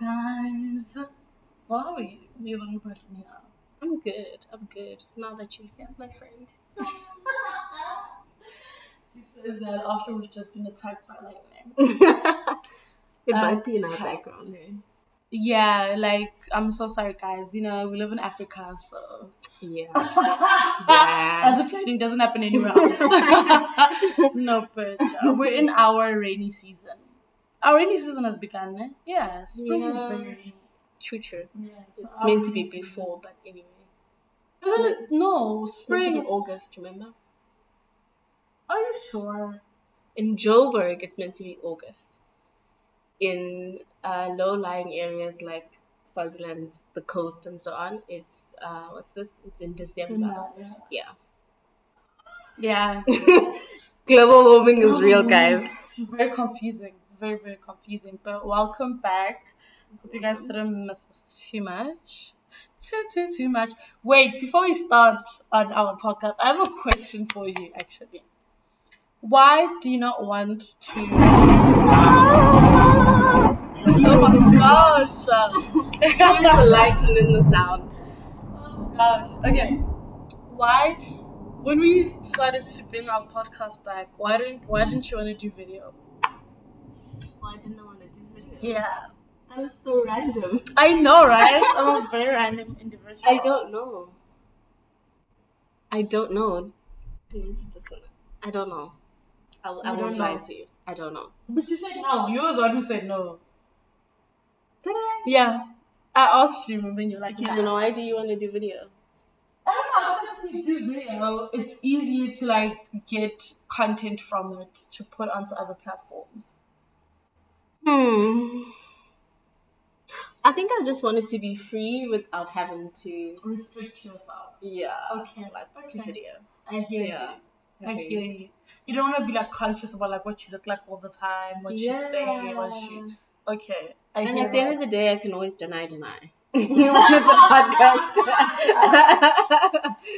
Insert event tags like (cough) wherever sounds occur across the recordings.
You guys. How are you? You're the only person here. I'm good. I'm good. Now that you're here, my friend. (laughs) She says that after we've just been attacked by lightning. (laughs) it Uh, might be in our background. eh? Yeah, like, I'm so sorry, guys. You know, we live in Africa, so. Yeah. (laughs) As if lightning doesn't happen anywhere else. no, but uh, we're in our rainy season. Our rainy season has begun, eh? Yeah, spring is very. True, true. Yeah, so It's meant to be season- before, but anyway. Isn't it? No, It's meant to be spring. August, remember? Are you sure? In Joburg, it's meant to be August. In uh, low-lying areas like Swaziland, the coast, and so on, it's uh, what's this? It's in December. Yeah. Yeah. Yeah. (laughs) Global warming is real, guys. It's very confusing. Very, very confusing. But welcome back. Hope you guys didn't miss us too much. Too, too, too much. Wait, before we start on our podcast, I have a question for you actually. Why do you not want to. (laughs) Oh my gosh! the light and then the sound. Oh gosh. Okay. Why when we decided to bring our podcast back, why didn't why didn't you want to do video? Why didn't I want to do video? Yeah. That is so random. I know, right? I'm a very random individual. I don't know. I don't know. Dude, listen. I don't know. I, I won't don't lie know. to you. I don't know. But you said no. You were the one who said no. Did I? Yeah. I asked you when you're like, yeah. Then why do you want to do video? I don't know. Honestly, do video. It's easier to like get content from it to put onto other platforms. Hmm. I think I just wanted to be free without having to, Restrict yourself. yeah, Okay. like to Okay. video. I hear Yeah. you. I hear you. You don't want to be like conscious about like what you look like all the time, what you say, what you. Okay, I And at the end of the day, I can always deny, deny. (laughs) (laughs) you wanted a podcast.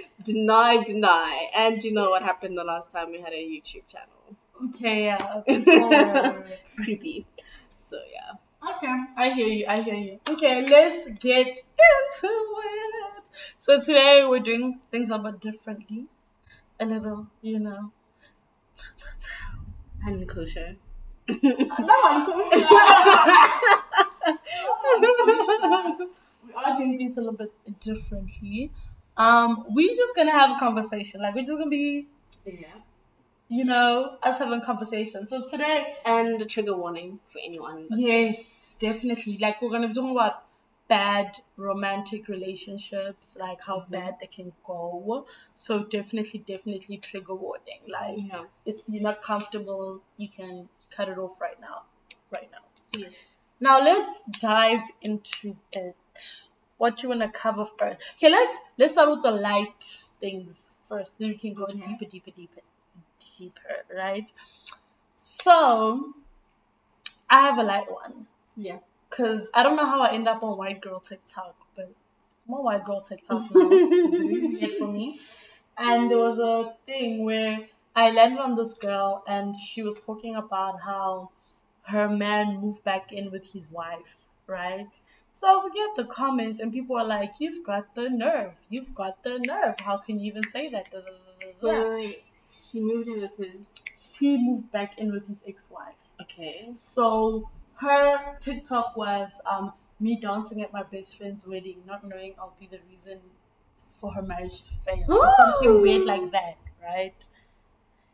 (laughs) deny, deny. And you know what happened the last time we had a YouTube channel? Okay, yeah. Creepy. So yeah. okay, I hear you. I hear you. Okay, let's get into it. So today we're doing things a bit differently, a little, you know. (laughs) Unkosher. No, I'm (laughs) we are doing things a little bit differently. Um, we're just gonna have a conversation. Like we're just gonna be, Yeah. You know, us having a conversation. So today, And a trigger warning for anyone. listening. yes, definitely. Like we're gonna be talking about bad romantic relationships, like how Mhm. bad they can go. So definitely, definitely trigger warning. Like Yeah. if you're not comfortable, you can cut it off right now. Right now. Yeah. Now let's dive into it. What you wanna cover first? Okay, let's let's start with the light things first. Then we can go Okay. deeper, deeper, deeper, deeper. Right. So I have a light one Yeah. because I don't know how I end up on white girl TikTok, but I'm white girl TikTok now. it's really (laughs) weird for me. And there was a thing where I landed on this girl, and she was talking about how her man moved back in with his wife, right? So I was looking at the comments, and people were like, "You've got the nerve! You've got the nerve! How can you even say that?" Da, da, da, He moved in with his. He moved back in with his ex-wife. Okay. So her TikTok was um, me dancing at my best friend's wedding, not knowing I'll be the reason for her marriage to fail. Something weird like that, right?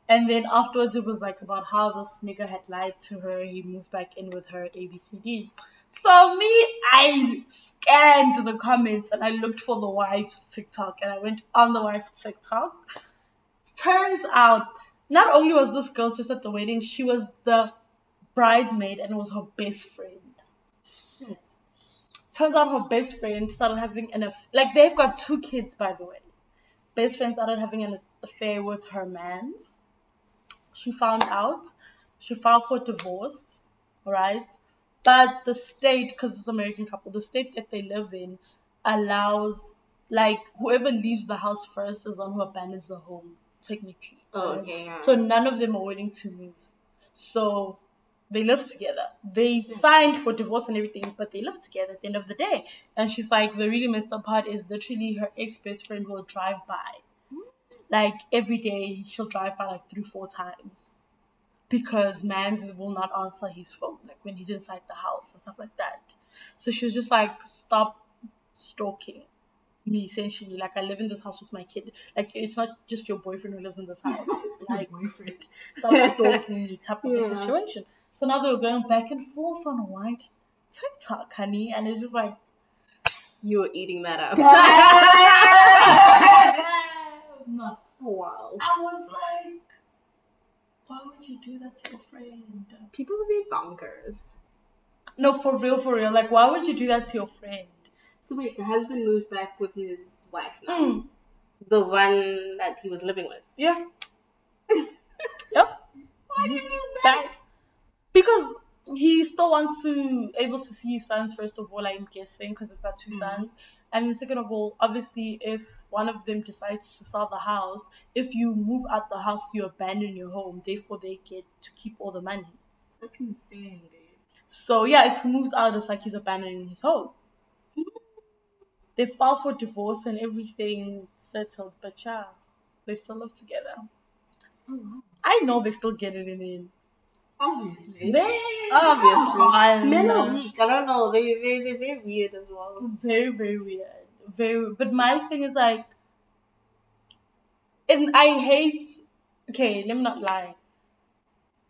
And then afterwards, it was like about how this nigga had lied to her. He moved back in with her, ABCD. So me, I scanned the comments and I looked for the wife's TikTok and I went on the wife's TikTok. Turns out, not only was this girl just at the wedding, she was the bridesmaid and was her best friend. Shit. Turns out her best friend started having an affair. Like they've got two kids, by the way. Best friend started having an affair with her man's. She found out. She filed for divorce, right? But the state, because it's an American couple, the state that they live in allows like whoever leaves the house first is the one who abandons the home, technically. Oh, right? okay. Yeah. So none of them are willing to move. So they live together. They signed for divorce and everything, but they live together at the end of the day. And she's like, the really messed up part is literally her ex best friend will drive by. Like every day, she'll drive by like three, four times. Because Mans will not answer his phone, like when he's inside the house and stuff like that. So she was just like, stop stalking me essentially. Like I live in this house with my kid. Like it's not just your boyfriend who lives in this house. (laughs) Like boyfriend. stop stalking me type of a Yeah. situation. So now they were going back and forth on a white TikTok, honey, and it's just like You were eating that up. (laughs) no. wow. I was like, why would you do that to your friend? People would be bonkers. No, for real, for real. Like, why would you do that to your friend? So wait, the husband moved back with his wife now. Mm, The one that he was living with. yeah. (laughs) yep. Why did you do Back. Because he still wants to able to see his sons first of all. I'm guessing because they've got 2 Mhm. sons, and then second of all, obviously, if one of them decides to sell the house, if you move out the house, you abandon your home. Therefore, they get to keep all the money. That's insane, dude. So yeah, if he moves out, it's like he's abandoning his home. They filed for divorce and everything settled, but yeah, they still live together. Oh wow. I know they still get it in. Obviously. They Obviously. on. Men are weak. I don't know. They they they're very weird as well. Very, very weird. Very. But my thing is like, and I hate. Okay, let me not lie.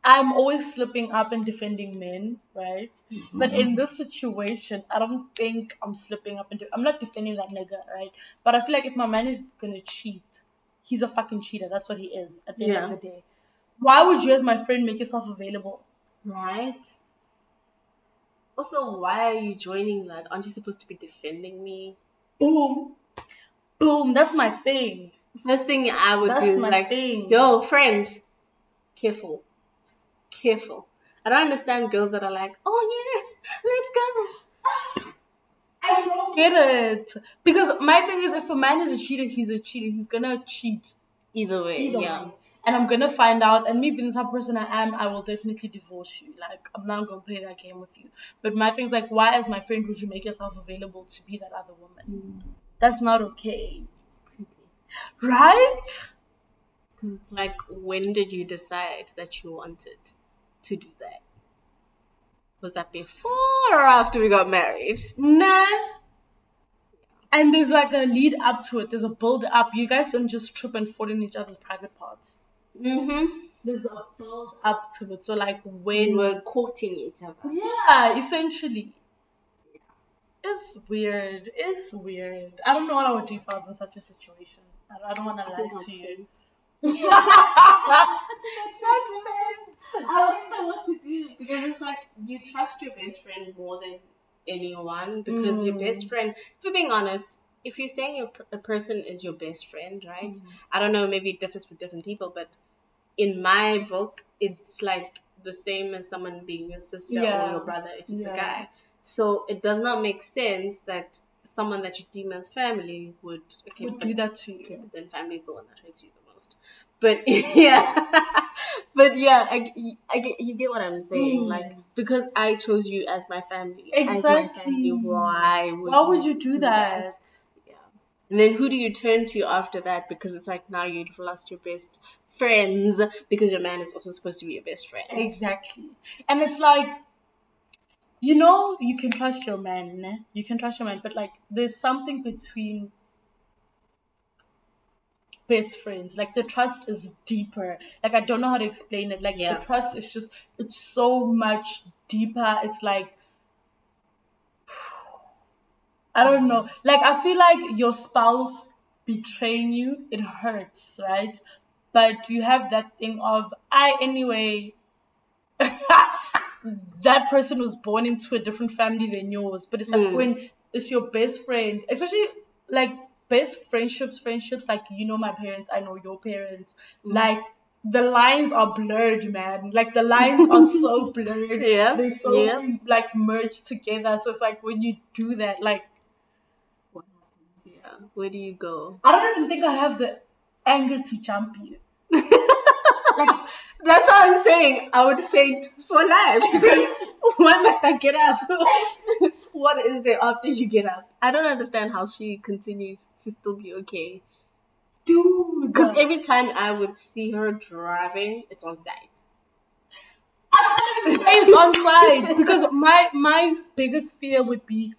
I'm always slipping up and defending men, right? Mm-hmm. But in this situation, I don't think I'm slipping up and de- I'm not defending that nigga, right? But I feel like if my man is gonna cheat, he's a fucking cheater. That's what he is at the end Yeah. of the day. Why would you, as my friend, make yourself available? Right? Also, why are you joining that? Aren't you supposed to be defending me? Boom, boom. That's my thing. First thing I would That's do is my like, thing. yo, friend, careful. Careful. I don't understand girls that are like, oh yes, let's go. I don't get it because my thing is, if a man is a cheater, he's a cheater. He's gonna cheat Either way, either yeah. way. And I'm gonna find out. And me being the type of person I am, I will definitely divorce you. Like I'm not gonna play that game with you. But my thing's like, why, as my friend, would you make yourself available to be that other woman? Mm. That's not okay, right? Because it's like, when did you decide that you wanted to do that? Was that before or after we got married? Nah. And there's like a lead up to it. There's a build up. You guys don't just trip and fall in each other's private parts. Mm-hmm. There's a build up to it. So like when We when were courting each other. Yeah, essentially. It's weird. It's weird. I don't know what I would do if I was in such a situation. I, I don't want to lie think I'll to you. faint. I I don't know what to do because it's like you trust your best friend more than anyone because your Mm. best friend, for being honest, if you're saying your, a person is your best friend, right? Mm. I don't know, maybe it differs for different people, but in my book, it's like the same as someone being your sister or your brother if it's Yeah. a guy. So it does not make sense that someone that you deem as family would okay, would do that to you. but then family is the one that hurts you the most. But (laughs) yeah, but yeah, I, I get you get what I'm saying. Mm. Like because I chose you as my family, as my family, Exactly. why would Why would you do that? Yeah, and then who do you turn to after that? Because it's like now you've lost your best friends because your man is also supposed to be your best friend. Exactly. And it's like, you know, you can trust your man. You can trust your man, but like, there's something between best friends. Like, the trust is deeper. Like, I don't know how to explain it. Like, Yeah. the trust is just, it's so much deeper. It's like, I don't know. Like, I feel like your spouse betraying you, it hurts, right? But you have that thing of, I anyway, (laughs) that person was born into a different family than yours. But it's like Mm. when it's your best friend, especially like best friendships, friendships, like you know my parents, I know your parents. Mm. Like the lines are blurred, man. Like the lines are (laughs) so blurred. Yeah, They're so yeah. like merged together. So it's like when you do that, like What happens? Yeah, where do you go? I don't even think I have the anger to jump you. (laughs) like that's what I'm saying. I would faint for life because (laughs) why must I get up? What is there after you get up? I don't understand how she continues to still be okay. Dude. Because every time I would see her driving, it's on site. (laughs) It's on site because my my biggest fear would be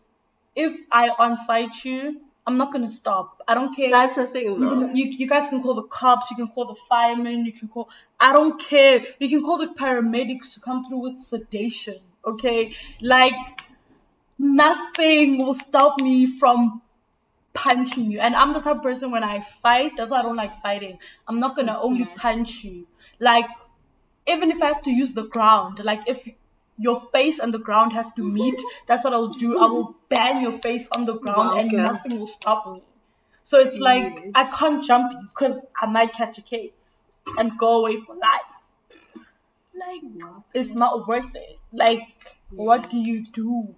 if I on site you, I'm not gonna stop. I don't care. That's the thing, You, though. you, you guys can call the cops, you can call the firemen, you can call, I don't care. You can call the paramedics to come through with sedation, okay? Like, nothing will stop me from punching you. And I'm the type of person when I fight, that's why I don't like fighting. I'm not gonna only Okay. punch you. Like, even if I have to use the ground, like if your face and the ground have to meet, that's what I'll do. I will bang your face on the ground Wow, and nothing will stop me. So it's like I can't jump you because I might catch a case and go away for life. Like it's not worth it. Like what do you do?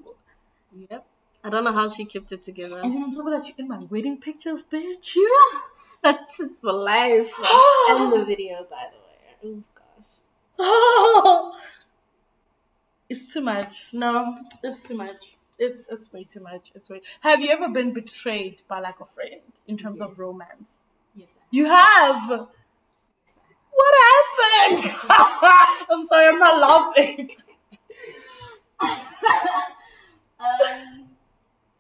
Yep. I don't know how she kept it together. And then on top of that, you're in my wedding pictures, bitch. Yeah. That's it's for life. (gasps) and the video, by the way. Oh gosh. Oh, (laughs) it's too much. No, it's too much. It's it's way too much. It's way. Have you ever been betrayed by like a friend in terms of romance? Yes. You have. What happened? (laughs) I'm sorry, I'm not laughing. (laughs) um,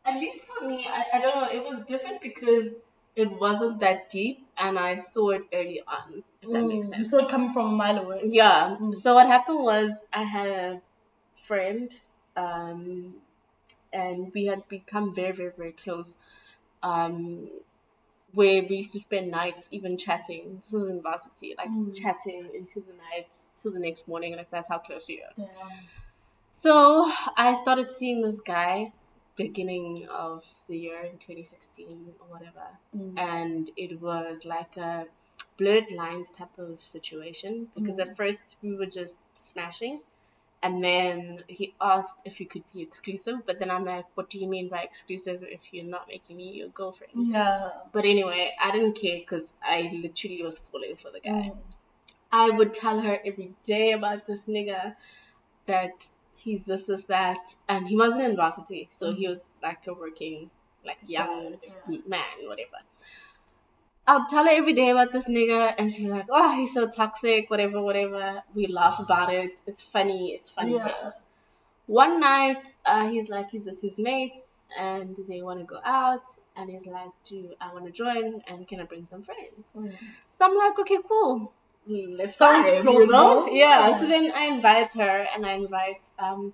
at least for me, I, I don't know. It was different because it wasn't that deep, and I saw it early on. If that makes Mm, You sense. saw it coming from a mile away. Yeah. Mm. So what happened was I had a friend, um, and we had become very, very, very close. Um, where we used to spend nights even chatting. This was in varsity, like Mm. chatting into the night till the next morning. Like that's how close we were. Yeah. So I started seeing this guy beginning of the year in 2016 or whatever, Mm. and it was like a blurred lines type of situation because Mm. at first we were just smashing. And then he asked if he could be exclusive, but then I'm like, "What do you mean by exclusive if you're not making me your girlfriend?" Yeah. But anyway, I didn't care because I literally was falling for the guy. Mm. I would tell her every day about this nigga that he's this, this, that, and he wasn't in varsity, so he was like a working, like young Yeah. man, whatever. I'll tell her every day about this nigga, and she's like, "Oh, he's so toxic, whatever, whatever." We laugh about it. It's funny. It's funny Yeah. games. One night, uh, he's like, he's with his mates, and they want to go out, and he's like, "Do I want to join? And can I bring some friends?" Mm. So I'm like, okay, cool. Let's Sounds vibe, you know? Yeah. Yeah. So then I invite her and I invite um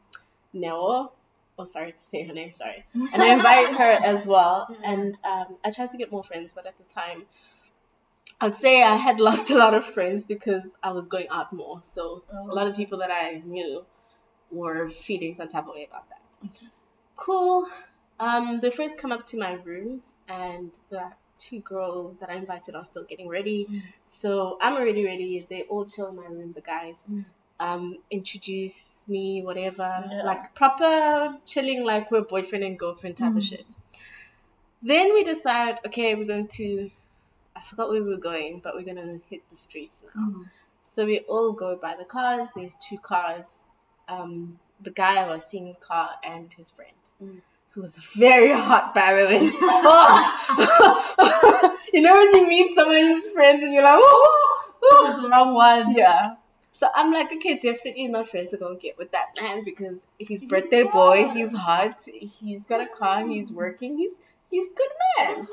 Nell. Oh, sorry to say her name. Sorry. And I invite her (laughs) as well. Yeah. And um, I tried to get more friends, but at the time, I'd say I had (laughs) lost a lot of friends because I was going out more. So a lot of people that I knew were feeling some type of way about that. Okay. Cool. Um, they first come up to my room, and the two girls that I invited are still getting ready. Mm. So I'm already ready. They all chill in my room. The guys Mm. um, introduce me, whatever, Yeah. like proper chilling, like we're boyfriend and girlfriend type of Mm. shit. Then we decide, okay, we're going to. I forgot where we were going, but we're gonna hit the streets now. Mm. So we all go by the cars. There's two cars. Um, the guy I was seeing his car and his friend, Mm. who was very hot, by the way. Oh! you know when you meet someone's friends and you're like, oh, The wrong one. yeah. So I'm like, okay, definitely my friends are gonna get with that man because if he's birthday boy, he's hot, he's got a car, he's working, he's he's good man.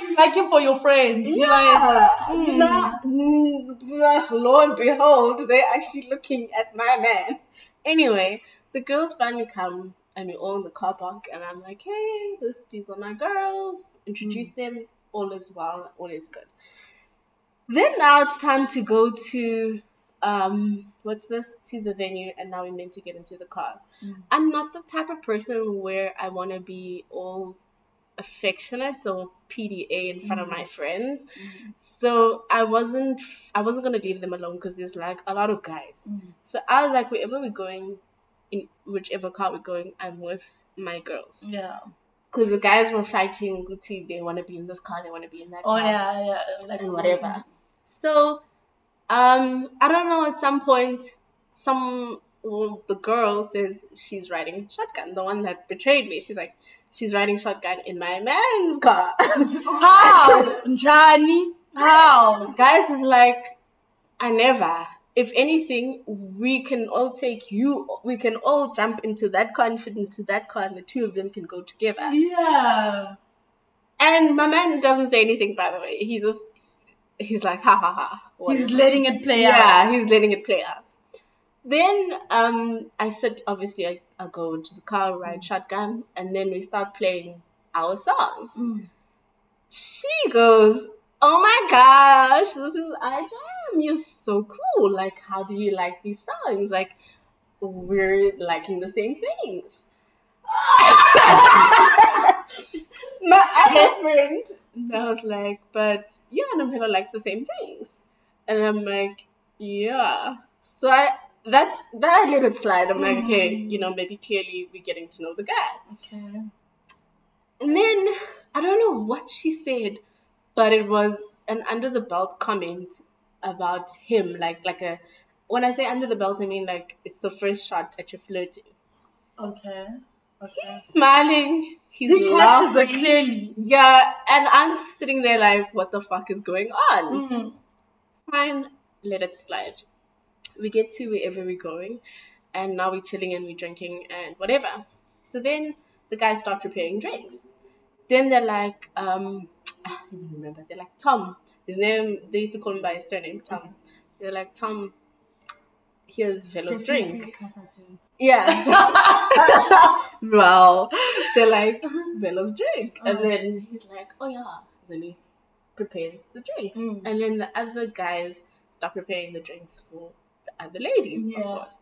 You like him for your friends. You're like, Yeah, mm. you know, mm, lo and behold, they're actually looking at my man. Anyway, the girls finally come and we all in the car park, and I'm like, hey, this, these are my girls. Introduce them. All is well. All is good. Then now it's time to go to um what's this to the venue and now we're meant to get into the cars Mm. i'm not the type of person where i want to be all affectionate or pda in front of Mm. my friends Mm. so i wasn't i wasn't going to leave them alone because there's like a lot of guys Mm. so i was like wherever we're going in whichever car we're going i'm with my girls Yeah. because the guys were fighting Gucci, they want to be in this car they want to be in that Oh car yeah, yeah. Like and whatever. So Um, I don't know. At some point, some well, the girl says she's riding shotgun. The one that betrayed me. She's like, she's riding shotgun in my man's car. (laughs) How? Johnny? How? Guys is like, I never. If anything, we can all take you. We can all jump into that car and fit into that car, and the two of them can go together. Yeah. And my man doesn't say anything. By the way, he just he's like, ha ha ha. He's letting it play out. Yeah, he's letting it play out. Then um, I sit. Obviously, I, I go into the car, ride shotgun, and then we start playing our songs. Mm. She goes, "Oh my gosh, this is I Jam. You're so cool. Like, how do you like these songs? Like, we're liking the same things." (laughs) my other friend, I was like, "But yeah, Nabila likes the same things," and I'm like, "Yeah." So I that's that I let it slide. I'm like, okay, mm. you know, maybe clearly we're getting to know the guy. Okay. And then I don't know what she said, but it was an under the belt comment about him, like like a when I say under the belt, I mean like it's the first shot at your flirting. Okay. Okay. He's smiling, he's He catches laughing. it clearly. Yeah, and I'm sitting there like, what the fuck is going on? Mm. Fine, let it slide. We get to wherever we're going, and now we're chilling and we're drinking and whatever. So then the guys start preparing drinks. Then they're like, um, I don't remember. They're like Tom. His name. They used to call him by his surname, Tom. They're like Tom. Here's Velo's drink. Yeah. (laughs) well, they're like Velo's drink, and Uh-huh. then he's like, oh yeah. Then he prepares the drinks, Mm. and then the other guys start preparing the drinks for the other ladies, of course.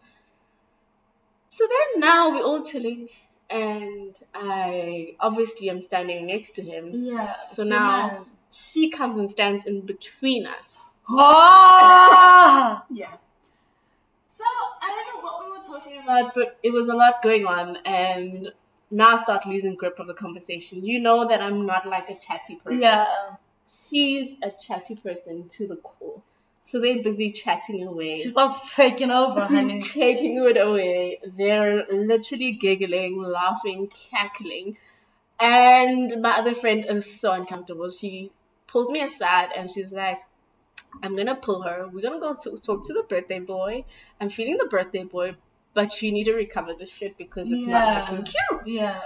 So then now we're all chilling, and I obviously I'm standing next to him. Yeah. So now- man. She comes and stands in between us. Ah! (laughs) Yeah. So I don't know what we were talking about, but it was a lot going on, and now I start losing grip of the conversation. You know that I'm not like a chatty person. yeah. She's a chatty person to the core. So they're busy chatting away. She starts taking over, honey. She's taking it away. They're literally giggling, laughing, cackling. And my other friend is so uncomfortable. She pulls me aside and she's like, I'm gonna pull her. We're gonna go to talk to the birthday boy. I'm feeling the birthday boy, but you need to recover the shit because it's Yeah. not looking cute. Yeah.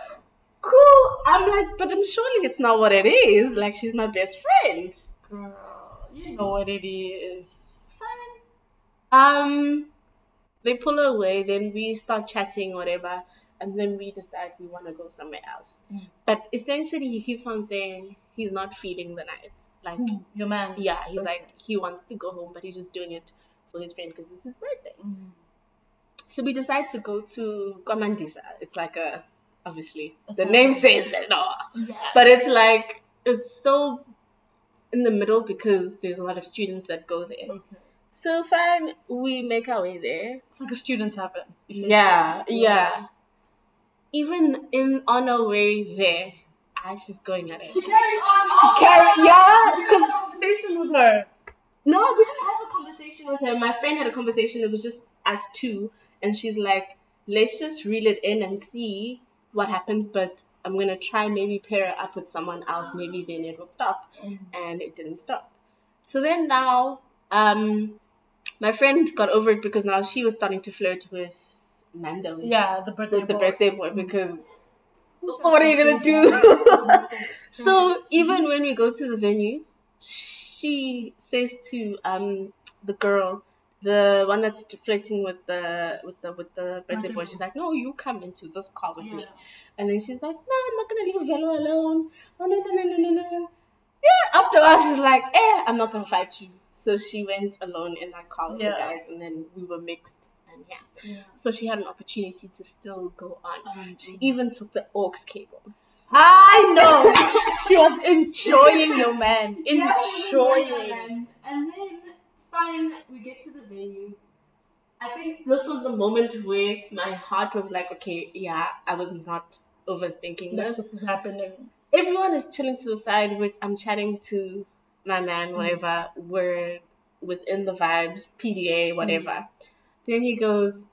Cool. I'm like, but I'm surely it's not what it is. Like she's my best friend. Girl, you know what it is. Um, they pull her away, then we start chatting, whatever, and then we decide we want to go somewhere else. Mm. But essentially, he keeps on saying he's not feeling the night. Like, Who? Your man. yeah, he's Okay. like, he wants to go home, but he's just doing it for his friend because it's his birthday. Mm. So we decide to go to Komandisa. It's like a, obviously, It's the name says it all. Yeah. But it's like, it's so in the middle because there's a lot of students that go there. Okay. So fine, we make our way there. It's like a student happen. Yeah, yeah. Even in on our way there, Ash is going at it. She carried on. She carried- yeah, because conversation with her. No, we didn't have a conversation with her. My friend had a conversation. It was just us two, and she's like, "Let's just reel it in and see what happens." But I'm gonna try maybe pair her up with someone else. Maybe then it will stop, and it didn't stop. So then now, um, my friend got over it because now she was starting to flirt with Mando. Yeah, the birthday. the, the boy. birthday boy because what are you gonna do? So (laughs) even when we go to the venue, she says to um the girl, the one that's flirting with the with the with the birthday boy, she's like, "No, you come into this car with me." And then she's like, "No, I'm not gonna leave Velo alone. Oh no no no no no no." Yeah. After a she's like, "Eh, I'm not gonna fight you." So she went alone in that car with the guys, and then we were mixed, and yeah. Yeah. So she had an opportunity to still go on. Um, She even took the aux cable. I (laughs) know. she was enjoying your man. (laughs) Enjoying. And then, fine, we get to the venue. I think this was the moment where my heart was like, okay, yeah, I was not overthinking That this. this is happening. Everyone is chilling to the side, which I'm chatting to my man, mm-hmm. whatever. We're within the vibes, PDA, mm-hmm. whatever. Then he goes,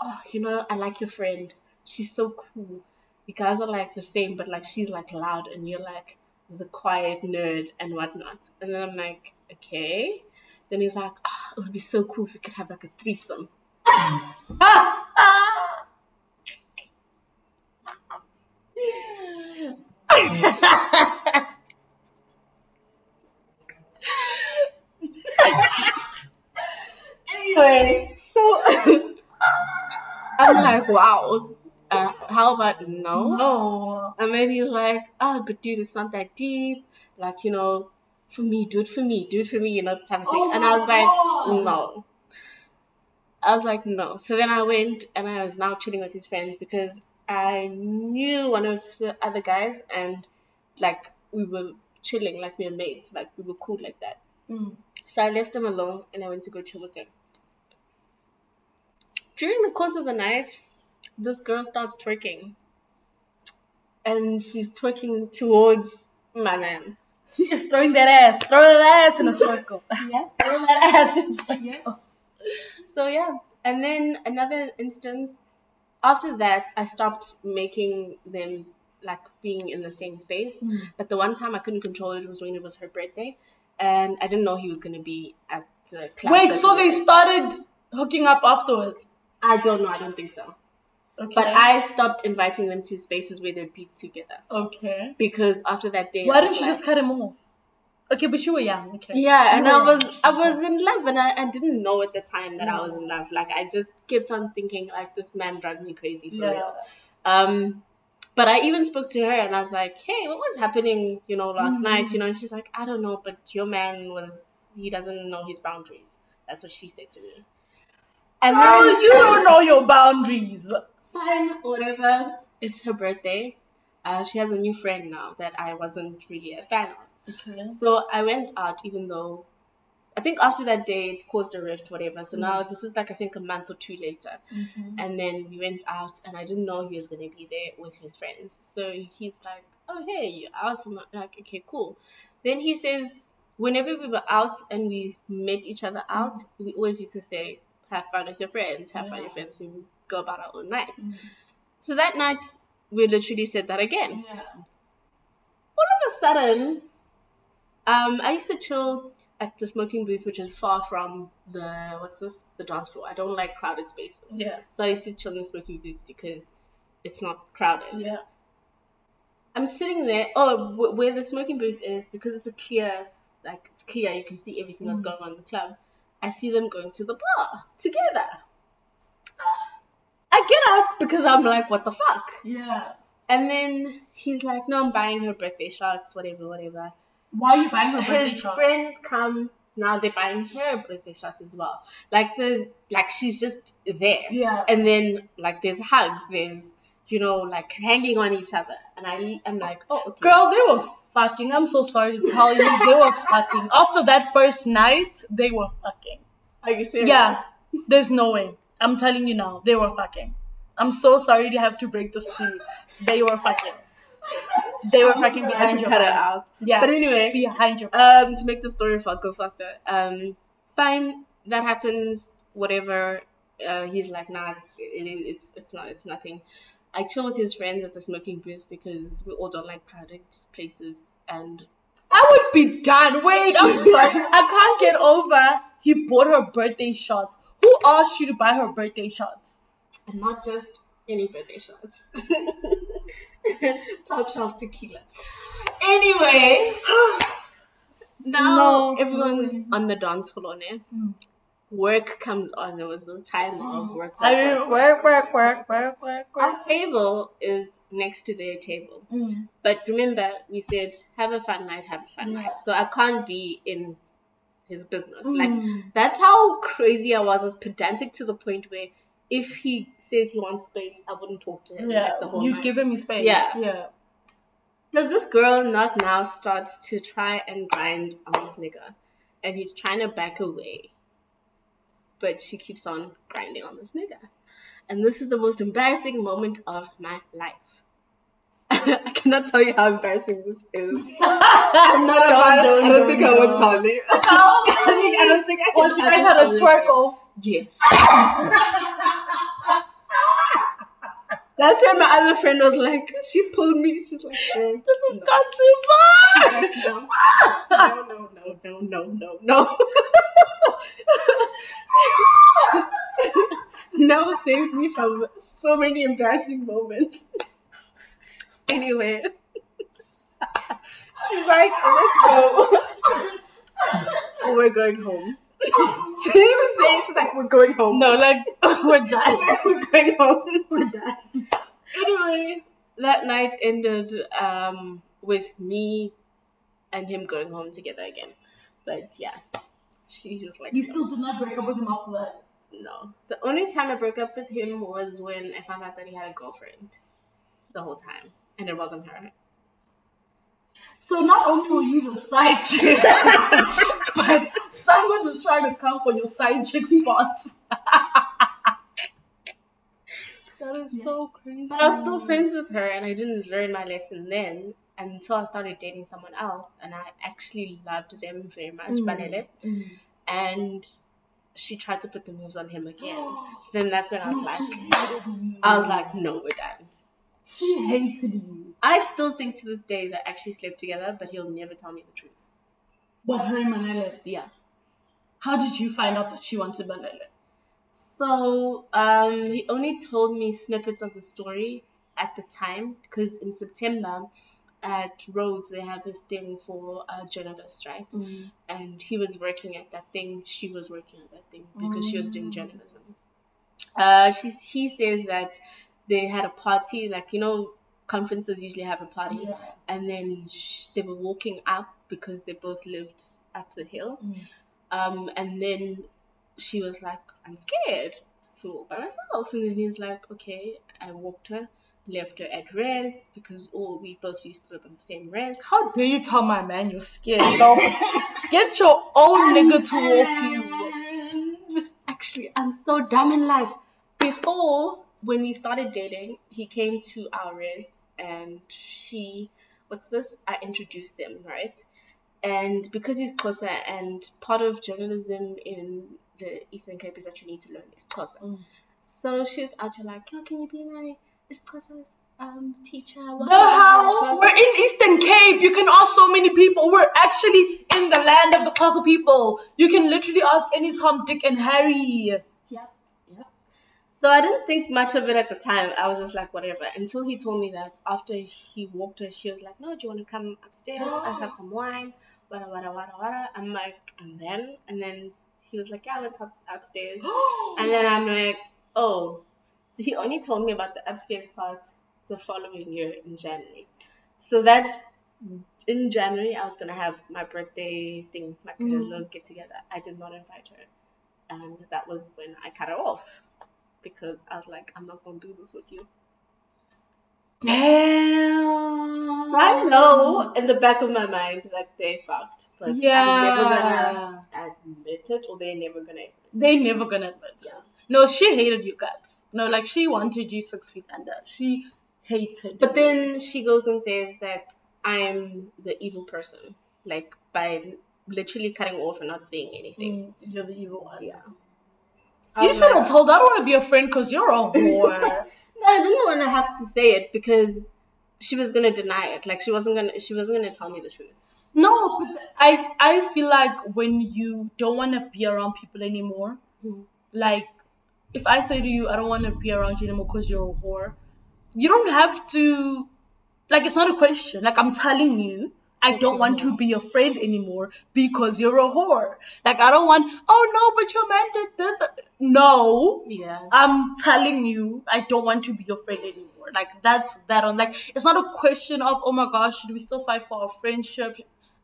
Oh, you know, I like your friend. She's so cool. You guys are like the same, but like she's like loud and you're like the quiet nerd and whatnot. And then I'm like, Okay. Then he's like, oh, it would be so cool if we could have like a threesome. (laughs) anyway, so (laughs) I'm like, wow. How about no? No. And then he's like, oh, but dude, it's not that deep. Like, you know, for me, do it for me, do it for me, you know, type of thing. Oh and I was like, no. I was like, no. So then I went and I was now chilling with his friends because I knew one of the other guys and like we were chilling, like we were mates, like we were cool like that. Mm. So I left him alone and I went to go chill with him. During the course of the night, this girl starts twerking. And she's twerking towards my man. (laughs) Just throwing that ass, throw that ass in a circle. (laughs) Yeah. throw that ass in a (laughs) circle. So yeah. And then another instance, after that, I stopped making them like being in the same space. Mm. But the one time I couldn't control it was when it was her birthday. And I didn't know he was going to be at the club. Wait, so they started hooking up afterwards? I don't know. I don't think so. Okay. But I stopped inviting them to spaces where they'd be together Okay. because after that day, Why didn't you like- just cut him off? Okay, but you were young. Okay. Yeah, and I was. I was in love, and I, I didn't know at the time that I was in love. Like I just kept on thinking like this man drives me crazy for Yeah. real. Um, but I even spoke to her and I was like, hey, what was happening? You know, last Mhm. night. You know, and she's like, I don't know, but your man was he doesn't know his boundaries. That's what she said to me. And Girl, then- you don't know your boundaries. Fine, whatever. It's her birthday. Uh, she has a new friend now that I wasn't really a fan of. Okay. So I went out, even though I think after that day it caused a rift, whatever. So now this is like I think a month or two later, and then we went out, and I didn't know he was going to be there with his friends. So he's like, "Oh hey, you out?" I'm like, "Okay, cool." Then he says, whenever we were out and we met each other out, we always used to say, "Have fun with your friends, have fun with your friends." So go about our own nights. Mm. So that night we literally said that again Yeah. all of a sudden, um, I used to chill at the smoking booth, which is far from the what's this the dance floor. I don't like crowded spaces, Yeah. so I used to chill in the smoking booth because it's not crowded. Yeah. I'm sitting there. Oh, w- where the smoking booth is because it's a clear, like it's clear. You can see everything that's Mm. going on in the club. I see them going to the bar together. I get up because I'm like, what the fuck? Yeah. And then he's like, no, I'm buying her birthday shots, whatever, whatever. Why are you buying her birthday his shots? friends come now they're buying her birthday shots as well like there's like she's just there Yeah. and then like there's hugs there's you know like hanging on each other and i i'm like oh okay Girl, they were fucking. I'm so sorry to tell you, they were (laughs) fucking. After that first night, they were fucking. are you serious Yeah, there's no way. I'm telling you now, they were fucking. I'm so sorry to have to break this to you. They were fucking. They were fucking behind your cut back. out Yeah, but anyway behind your back. um to make the story go faster um fine that happens whatever uh he's like nah it's it, it's it's not it's nothing i chill with his friends at the smoking booth because we all don't like crowded places and I would be done. Wait, I'm (laughs) sorry. I can't get over. He bought her birthday shots. Asked you to buy her birthday shots? and not just any birthday shots. (laughs) Top shelf tequila. Anyway, (sighs) now No. everyone's on the dance floor now. Mm. Work comes on. It was the time of work. I didn't work, work, work, work, work, work. Our table is next to their table. Mm. But remember, we said have a fun night, have a fun Yeah. night. So I can't be in his business. Like Mm. that's how crazy I was. I was pedantic to the point where if he says he wants space, I wouldn't talk to him Yeah, like the whole you night. give him his space. Yeah. yeah. Does this girl not now start to try and grind on this nigga? And he's trying to back away. But she keeps on grinding on this nigga. And this is the most embarrassing moment of my life. (laughs) I cannot tell you how embarrassing this is. (laughs) I'm not don't, about, don't, I don't think I would tell you. Tell (laughs) I, oh I don't think I can. Once you guys had a twerk off. Yes. That's why my other friend was like, she pulled me. She's like, oh, this has no. gone too far. Like, no, no, no, no, no, no, no. no saved me from so many embarrassing moments. Anyway, (laughs) she's like, let's go. Oh, (laughs) We're going home. (laughs) she didn't even say it, she's like, we're going home. No, like we're done. we're going home. We're done. Anyway, that night ended um, with me and him going home together again. But yeah, she was like, You still did not break up with him after that. no. The only time I broke up with him was when I found out that he had a girlfriend the whole time, and it wasn't her. So not only were you the side chick, (laughs) but someone was trying to come for your side chick spots. (laughs) that is so crazy. But I was still friends with her, and I didn't learn my lesson then until I started dating someone else, and I actually loved them very much, Mm. Banele. Mm. And she tried to put the moves on him again. So then that's when I was (gasps) like, she hated you. I was like, no, we're done. She hated you. I still think to this day that actually slept together, but he'll never tell me the truth. But her and Manele, Yeah. how did you find out that she wanted Manele? So um, he only told me snippets of the story at the time because in September at Rhodes they have this thing for uh, journalists, right? And he was working at that thing. She was working at that thing because she was doing Mm. journalism. Uh, she he says that they had a party, like you know, conferences usually have a party, Yeah. and then sh- they were walking up because they both lived up the hill. Mm. Um, and then she was like, I'm scared to walk by myself. And then he's like, okay. I walked her, left her at res because all we both used to live on the same res. How dare you tell my man you're scared? No. (laughs) Get your own nigga to walk you. Actually, I'm so dumb in life. Before, when we started dating, he came to our res and she, what's this? I introduced them, right? And because he's Xhosa and part of journalism in the Eastern Cape is that you need to learn is Xhosa. Mm. So she's actually like, oh, can you be my Xhosa um, teacher? The hell? We're in Eastern Cape. You can ask so many people. We're actually in the land of the Xhosa people. You can literally ask any Tom, Dick, and Harry. So I didn't think much of it at the time. I was just like, whatever. Until he told me that after he walked her, she was like, no, do you want to come upstairs? I have some wine. Wada, wada, wada, wada. I'm like, and then? And then he was like, yeah, let's up- upstairs. (gasps) And then I'm like, oh, he only told me about the upstairs part the following year in January. So that in January, I was going to have my birthday thing, like a Mhm. little get together. I did not invite her. And that was when I cut her off because I was like, I'm not going to do this with you. Damn. So I know in the back of my mind that they fucked, but yeah, I'm never gonna admit it or they're never gonna admit it. They never gonna admit. Yeah. No, she hated you guys. No, like she wanted you six feet under. She hated. But you. then she goes and says that I'm the evil person, like by literally cutting off and not saying anything. Mm, you're the evil one. Yeah. You should have told. I don't want to be a friend because you're a (laughs) whore. No, I didn't want to have to say it because she was gonna deny it. Like she wasn't gonna. She wasn't gonna tell me the truth. no, but I I feel like when you don't want to be around people anymore, Mhm. like if I say to you I don't want to be around you anymore because you're a whore, you don't have to. Like it's not a question. Like I'm telling you. I don't want to be your friend anymore because you're a whore. Like I don't want. Oh no, but your man did this. No, Yeah. I'm telling you, I don't want to be your friend anymore. Like that's that on. Like it's not a question of oh my gosh, should we still fight for our friendship?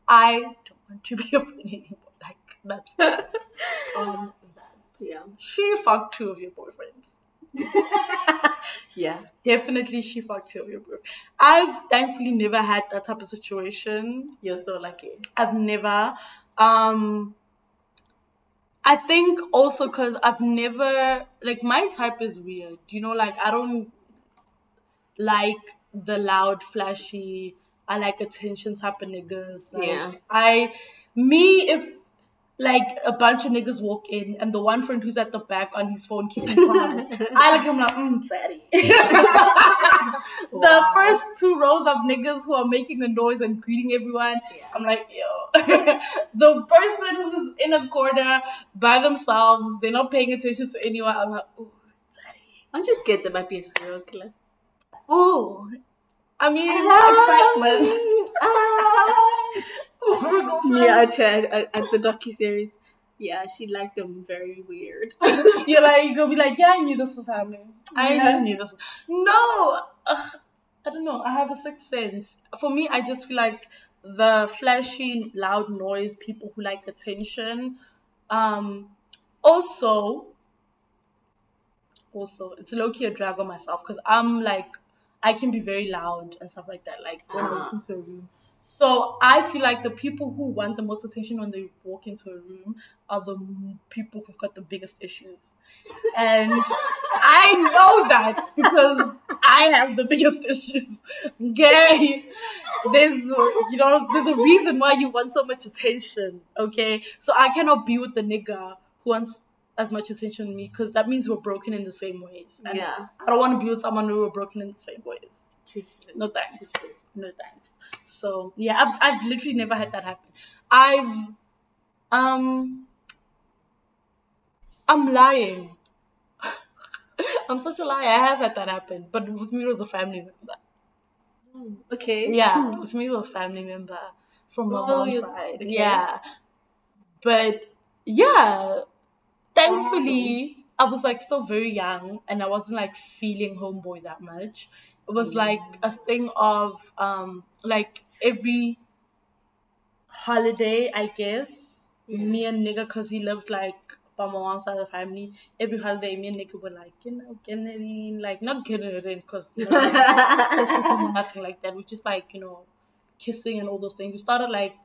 I don't want to be (laughs) your friend anymore. Like that's (laughs) um, that. Yeah. She fucked two of your boyfriends. (laughs) yeah. Definitely, she fucked your boyfriends. I've thankfully never had that type of situation. You're so lucky. I've never. Um, I think also because I've never like my type is weird. You know, like I don't like the loud, flashy. I like attention type of niggas. Like, Yeah. I, me, if like a bunch of niggas walk in, and the one friend who's at the back on his phone keeping quiet. (laughs) I look at him like, mm, fatty. the first two rows of niggas who are making a noise and greeting everyone, Yeah. I'm like, yo. (laughs) the person who's in a corner by themselves, they're not paying attention to anyone. I'm like, ooh, daddy. I'm just scared there might be a serial killer. Ooh. I mean, excitement. (laughs) Ah. Mia Archer at, at the docu series. Yeah, she liked them very weird. (laughs) You're like, you're gonna be like, yeah, I knew this was happening. I Yeah. knew this. No, Ugh, I don't know. I have a sixth sense. For me, I just feel like the flashy, loud noise, people who like attention. Um, also, also, it's low key a drag on myself because I'm like, I can be very loud and stuff like that. Like when I walk Into a room. So I feel like the people who want the most attention when they walk into a room are the people who've got the biggest issues. And I know that because I have the biggest (laughs) issues. Okay. There's you know, there's a reason why you want so much attention. Okay. So I cannot be with the nigga who wants as much attention as me because that means we're broken in the same ways. And yeah. I don't want to be with someone who we're broken in the same ways. No thanks. No thanks. So yeah, I've I've literally never had that happen. I've um I'm lying. (laughs) I'm such a liar. I have had that happen. But with me it was a family member. Okay. Yeah, with me it was family member from my Oh, mom's side. okay. Yeah. But yeah, thankfully I was like still very young and I wasn't like feeling homeboy that much. It was like a thing of um like every holiday, I guess. Yeah. Me and nigga, cause he lived like by my mom's side of the family. Every holiday, me and nigga were like, you know, getting it in, like not getting it in, cause you know, like, (laughs) nothing like that. We just like you know, kissing and all those things. We started like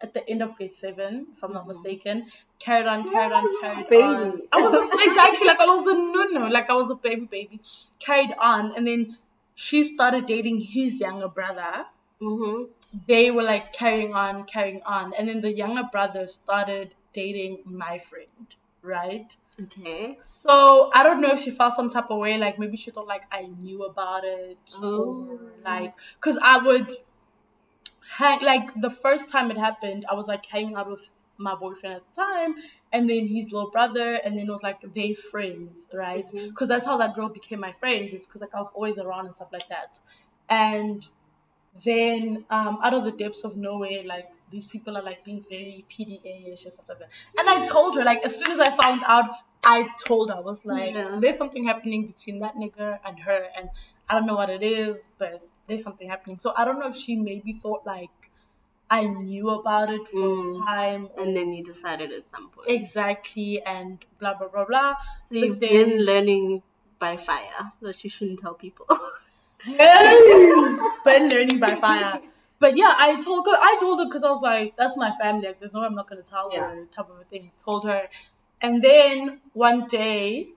at the end of grade seven, if I'm not Mhm. mistaken. Carried on, carried on, carried Baby. on. I was exactly like I was a no no, like I was a baby baby. Carried on, and then she started dating his younger brother. mm-hmm. They were like carrying on, carrying on, and then the younger brother started dating my friend, right? Okay. So I don't know if she felt some type of way, like maybe she thought like I knew about it, Oh. or like, cause I would hang like the first time it happened, I was like hanging out with my boyfriend at the time, and then his little brother, and then it was like they friends, right? Because that's how that girl became my friend, is because like I was always around and stuff like that, and then um out of the depths of nowhere, like these people are like being very PDA-ish and stuff like that. And I told her, like, as soon as I found out, I told her, I was like, Yeah. there's something happening between that nigga and her, and I don't know what it is, but there's something happening. So I don't know if she maybe thought like I knew about it for Mm. a time. And then you decided at some point. exactly, and blah blah blah blah. So you've then- been learning by fire that you shouldn't tell people. Yeah. (laughs) But learning by fire. But yeah, I told her. I told her because I was like, "That's my family. Like, there's no way I'm not gonna tell her." Type of a thing. Told her, and then one day,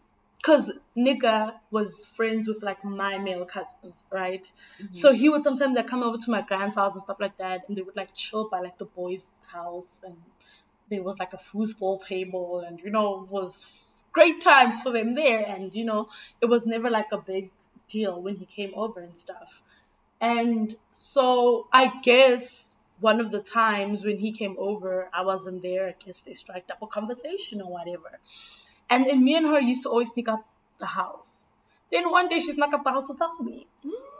because nigga was friends with like my male cousins, right? So mm-hmm. he would sometimes like come over to my grand's house and stuff like that, and they would like chill by like the boys' house, and there was like a foosball table, and you know, it was great times for them there, and you know, it was never like a big deal when he came over and stuff. And so I guess one of the times when he came over, I wasn't there. I guess they struck up a conversation or whatever. And then me and her used to always sneak out the house. Then one day she snuck up the house without me.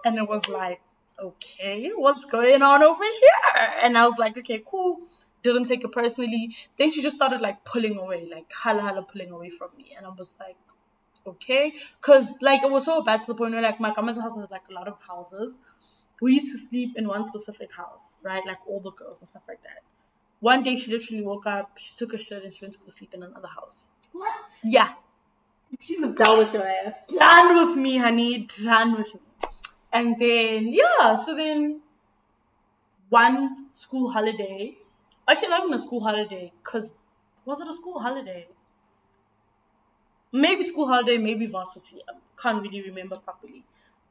And it was like, okay, what's going on over here? And I was like, okay, cool. Didn't take it personally. Then she just started like pulling away, like hala hala pulling away from me. And I was like, okay. Because like it was so bad to the point where like my grandma's house has like a lot of houses. We used to sleep in one specific house, right? Like all the girls and stuff like that. One day she literally woke up, she took a shit and she went to go sleep in another house. What? Yeah, She was down with your ass. done with me, honey, done with me. And then yeah, so then one school holiday, actually not even a school holiday, cause was it a school holiday? Maybe school holiday, maybe varsity. I can't really remember properly,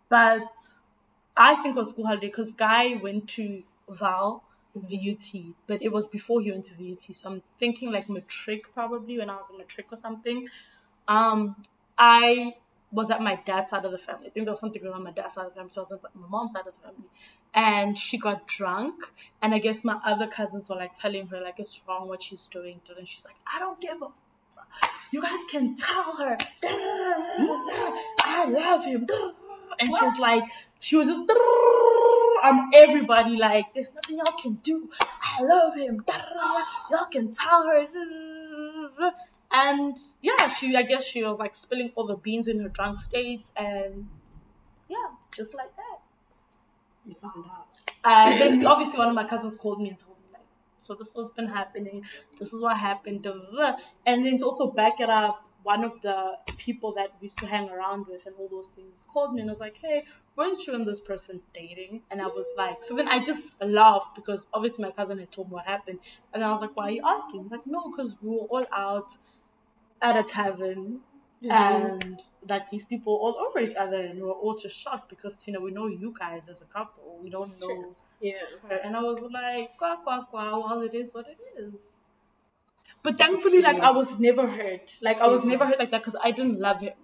but I think it was school holiday because Guy went to Val VUT, but it was before he went to VUT. So I'm thinking like matric probably when I was in matric or something. Um, I was at my dad's side of the family. I think there was something going on my dad's side of the family. So I was at my mom's side of the family. And she got drunk. And I guess my other cousins were like telling her, like, it's wrong what she's doing. And she's like, I don't give a. You guys can tell her. I love him. And she was like, she was just on everybody, like, there's nothing y'all can do. I love him. Y'all can tell her. And yeah, she I guess she was like spilling all the beans in her drunk state and yeah, just like that. You found out. And then obviously one of my cousins called me and told me like, so this was been happening, this is what happened, and then to also back it up, one of the people that we used to hang around with and all those things called me and was like, Hey, weren't you and this person dating? And I was like, so then I just laughed because obviously my cousin had told me what happened. And I was like, why are you asking? He's like, no, because we were all out at a tavern and like these people all over each other and we were all just shocked because you know we know you guys as a couple we don't know Shit. Yeah. her and I was like quack quack quack well it is what it is but thankfully like I was never hurt like I was Mhm. never hurt like that because I didn't love him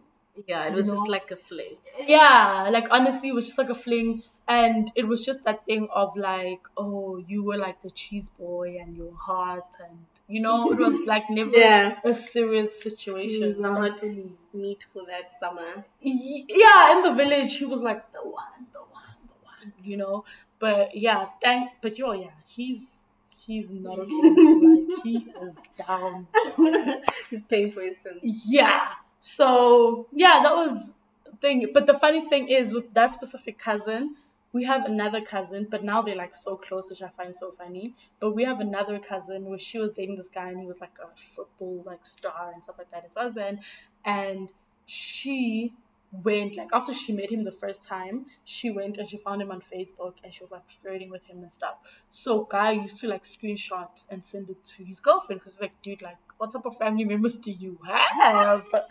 Yeah, it was No. just like a fling. yeah like honestly it was just like a fling and it was just that thing of like oh you were like the cheese boy and your heart and you know it was like (laughs) never Yeah. a serious situation He's not thankfully. meat for that summer. Yeah in the village he was like the one the one the one you know but yeah thank but yo yeah he's he's not okay like he is down. (laughs) He's paying for his sins. yeah. So yeah that was the thing. But the funny thing is with that specific cousin we have another cousin but now they're like so close which i find so funny. But we have another cousin where she was dating this guy and he was like a football like star and stuff like that in Swaziland. And she went like after she met him the first time she went and she found him on facebook and she was like flirting with him and stuff so guy used to like screenshot and send it to his girlfriend because like dude like what type of family members do you have (laughs)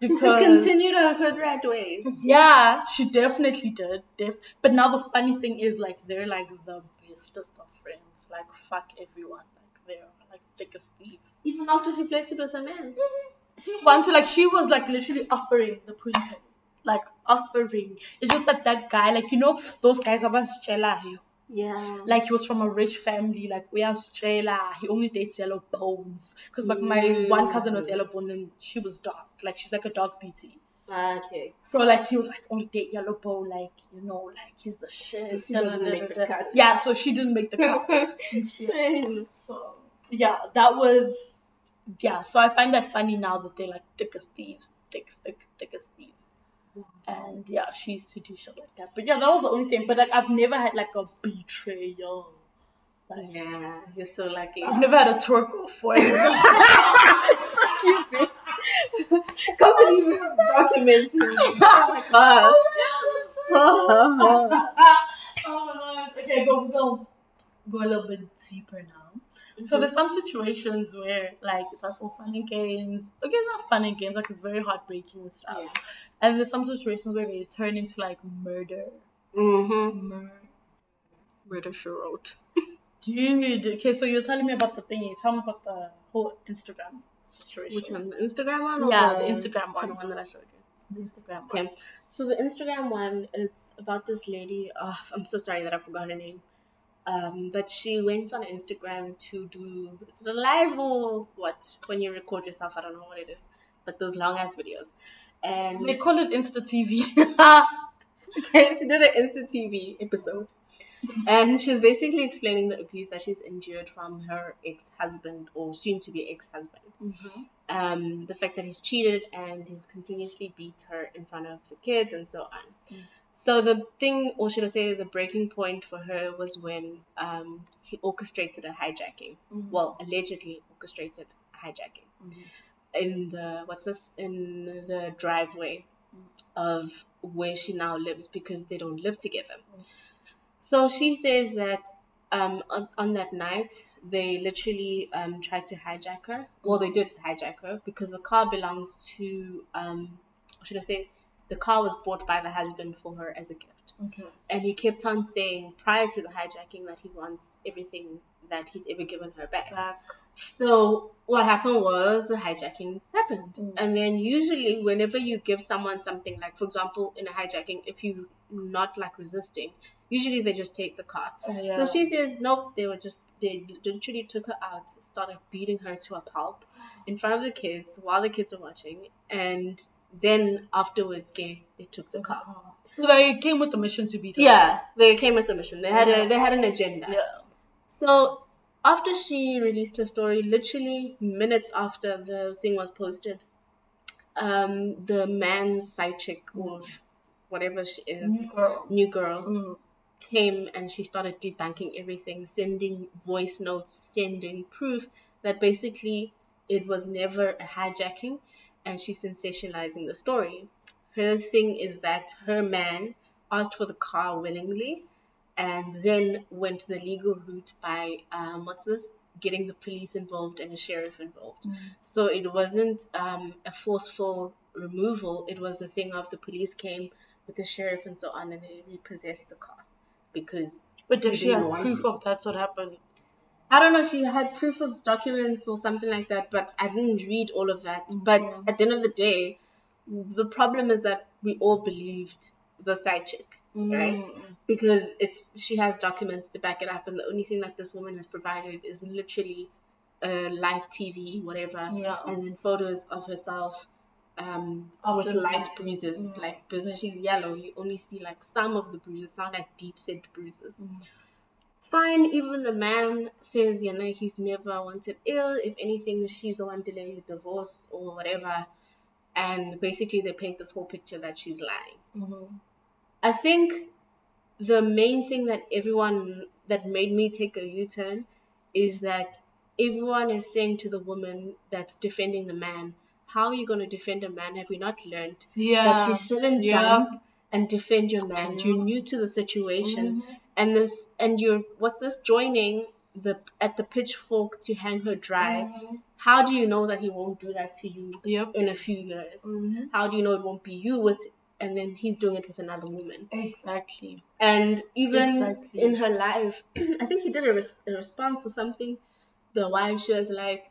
Because To continue her hood rat ways. yeah, she definitely did. Def- but now the funny thing is, like, they're like the bestest of friends. Like, fuck everyone. Like, they're like thick as thieves. Even after she flirted with a man. (laughs) She wanted, like, she was like literally offering the pointer. Like, offering. It's just that that guy, like, you know, those guys are Stella. Yeah. Like, he was from a rich family. Like, we are Stella. He only dates yellow bones. Because, like, my one cousin was yellow bone and she was dark. Like, she's like a dark ah, beauty. Okay. So like he was like only date yellow bone, like you know, like he's the shit. She doesn't make the cut. Yeah, so she didn't make the cut. (laughs) Shame. so yeah, that was yeah. So I find that funny now that they're like thick as thieves, thick, thick, thick as thieves. And yeah, she used to do shit like that. But yeah, that was the only thing. But like I've never had like a betrayal. Like Yeah, you're so lucky. I've never had a twerk for it. (laughs) (laughs) Fuck you, bitch. Can't believe this is documented. (laughs) Oh, oh my gosh. oh my gosh. Okay, but we're gonna go a little bit deeper now. So there's some situations where like it's like all fun and games. Okay, it's not fun and games, like it's very heartbreaking and stuff. Yeah. And there's some situations where they turn into like murder. Mm-hmm. Murder. Murder she wrote. Dude, okay, so you're telling me about the thingy. Tell me about the whole Instagram situation. Which one? The Instagram one? Or Yeah, the Instagram one. the one. one that I showed you. The Instagram. one. Okay. So the Instagram one, it's about this lady. Oh, I'm so sorry that I forgot her name. Um, but she went on Instagram to do the live or what when you record yourself. I don't know what it is, but those long ass videos. And They call it Insta TV. okay, (laughs) (laughs) she did an Insta TV episode, and she's basically explaining the abuse that she's endured from her ex husband or soon to be ex husband. Um, the fact that he's cheated and he's continuously beat her in front of the kids and so on. Mm. So the thing, or should I say, the breaking point for her was when um, he orchestrated a hijacking. Mhm. Well, allegedly orchestrated hijacking Mhm. in the what's this in the driveway Mm. of where she now lives because they don't live together. Mm. So she says that um, on, on that night they literally um, tried to hijack her. Well, they did hijack her because the car belongs to um, should I say the car was bought by the husband for her as a gift. Okay. And he kept on saying prior to the hijacking that he wants everything that he's ever given her back. Back. So what happened was the hijacking happened. Mm. And then usually whenever you give someone something like for example in a hijacking, if you not like resisting, usually they just take the car. Yeah. So she says nope, they were just they literally took her out, started beating her to a pulp in front of the kids while the kids were watching and then afterwards they, they took the car. So they came with a mission to beat her. Yeah, they came with a mission. They had Yeah. a they had an agenda. Yeah. So after she released her story, literally minutes after the thing was posted, um, the man's side chick or whatever she is, New girl. new girl, Mm. came and she started debunking everything, sending voice notes, sending proof that basically it was never a hijacking, and she's sensationalizing the story. Her thing is that her man asked for the car willingly and then went the legal route by um, what's this getting the police involved and a sheriff involved Mm. so it wasn't um, a forceful removal it was a thing of the police came with the sheriff and so on and they repossessed the car because But does She she have proof it. of that's what happened? I don't know, she had proof of documents or something like that, but I didn't read all of that. But at the end of the day, the problem is that we all believed the side chick, right? Mm. Because it's she has documents to back it up, and the only thing that this woman has provided is literally a live TV, whatever, Yeah. and then photos of herself um, with light bruises. Mm. Like because she's yellow, you only see like some of the bruises, not like deep set bruises Mm. Fine. Even the man says, you know, he's never wanted ill. If anything, she's the one delaying the divorce or whatever. And basically, they paint this whole picture that she's lying. Mhm. I think the main thing that everyone that made me take a U turn is that everyone is saying to the woman that's defending the man, How are you going to defend a man? Have we not learned that Yeah. you shouldn't Yeah. jump and defend your man? Yeah. You're new to the situation Mhm. And this and you're what's this joining the at the pitchfork to hang her dry Mhm. how do you know that he won't do that to you Yep. in a few years Mhm. how do you know it won't be you with and then he's doing it with another woman Exactly. and even Exactly. in her life (clears throat) i think she did a, res- a response or something the wife she was like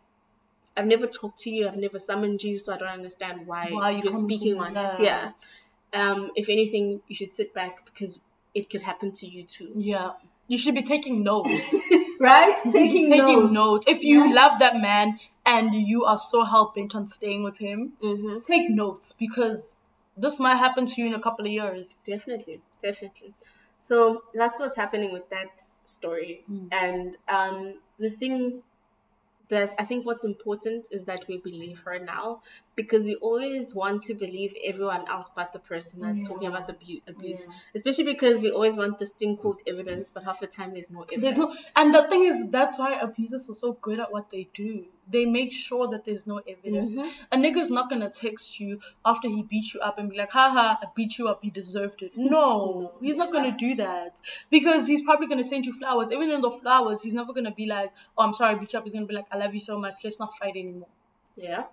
i've never talked to you i've never summoned you so i don't understand why, Why you you're speaking on it yeah um if anything you should sit back because it could happen to you too Yeah. You should be taking notes. (laughs) right? Taking taking notes. notes. If you Yeah. love that man and you are so hell bent on staying with him, Mm-hmm. take notes because this might happen to you in a couple of years. Definitely, definitely. So that's what's happening with that story. Mm. And um, the thing that I think what's important is that we believe her now because we always want to believe everyone else but the person that's talking about the abu- abuse. Yeah. Especially because we always want this thing called evidence, but half the time there's no evidence. There's no, and the thing is, that's why abusers are so good at what they do. They make sure that there's no evidence. Mhm. A nigga's not gonna text you after he beat you up and be like, haha, I beat you up, you deserved it. (laughs) No, he's not gonna do that. Because he's probably gonna send you flowers. Even in the flowers, he's never gonna be like, oh, I'm sorry, I beat you up. He's gonna be like, I love you so much, let's not fight anymore. Yeah.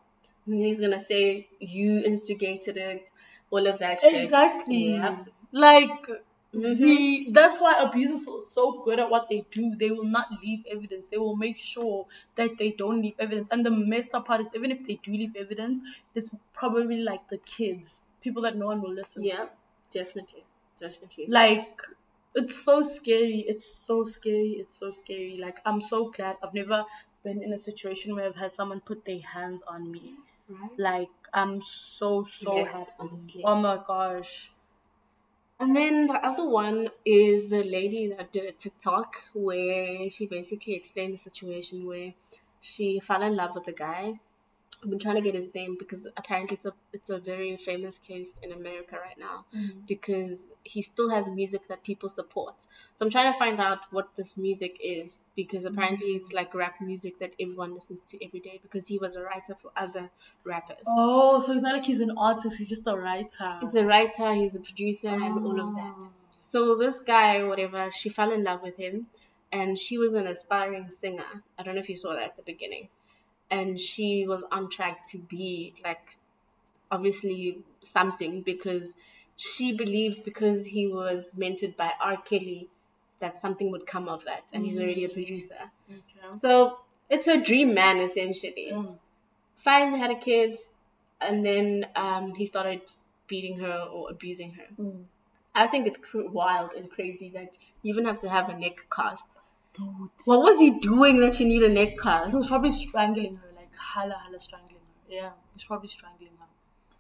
He's gonna say you instigated it, all of that shit. Exactly. Yeah. Like, Mhm. we, that's why abusers are so good at what they do. They will not leave evidence. They will make sure that they don't leave evidence. And the messed up part is, even if they do leave evidence, it's probably like the kids, people that no one will listen. Yeah, definitely, definitely. Like, it's so scary. It's so scary. It's so scary. Like, I'm so glad I've never been in a situation where I've had someone put their hands on me. Right. Like, I'm so, so Blessed, happy. honestly. Oh my gosh. And then the other one is the lady that did a TikTok where she basically explained the situation where she fell in love with a guy. I've been trying to get his name because apparently it's a it's a very famous case in America right now mm-hmm. because he still has music that people support. So I'm trying to find out what this music is because apparently it's mm-hmm. like rap music that everyone listens to every day because he was a writer for other rappers. Oh, so it's not like he's an artist, he's just a writer. He's a writer, he's a producer, and all of that. Oh. So this guy, whatever, she fell in love with him, and she was an aspiring singer. I don't know if you saw that at the beginning, and she was on track to be like obviously something because she believed because he was mentored by R. Kelly that something would come of that, and he's already a producer. Okay. So it's her dream man essentially. Mm. Fine, had a kid, and then um, he started beating her or abusing her. Mm. I think it's cr- wild and crazy that you even have to have a neck cast. Dude. What was he doing that you need a neck cast? He was probably strangling her, like hala hala strangling her. Yeah, he's probably strangling her.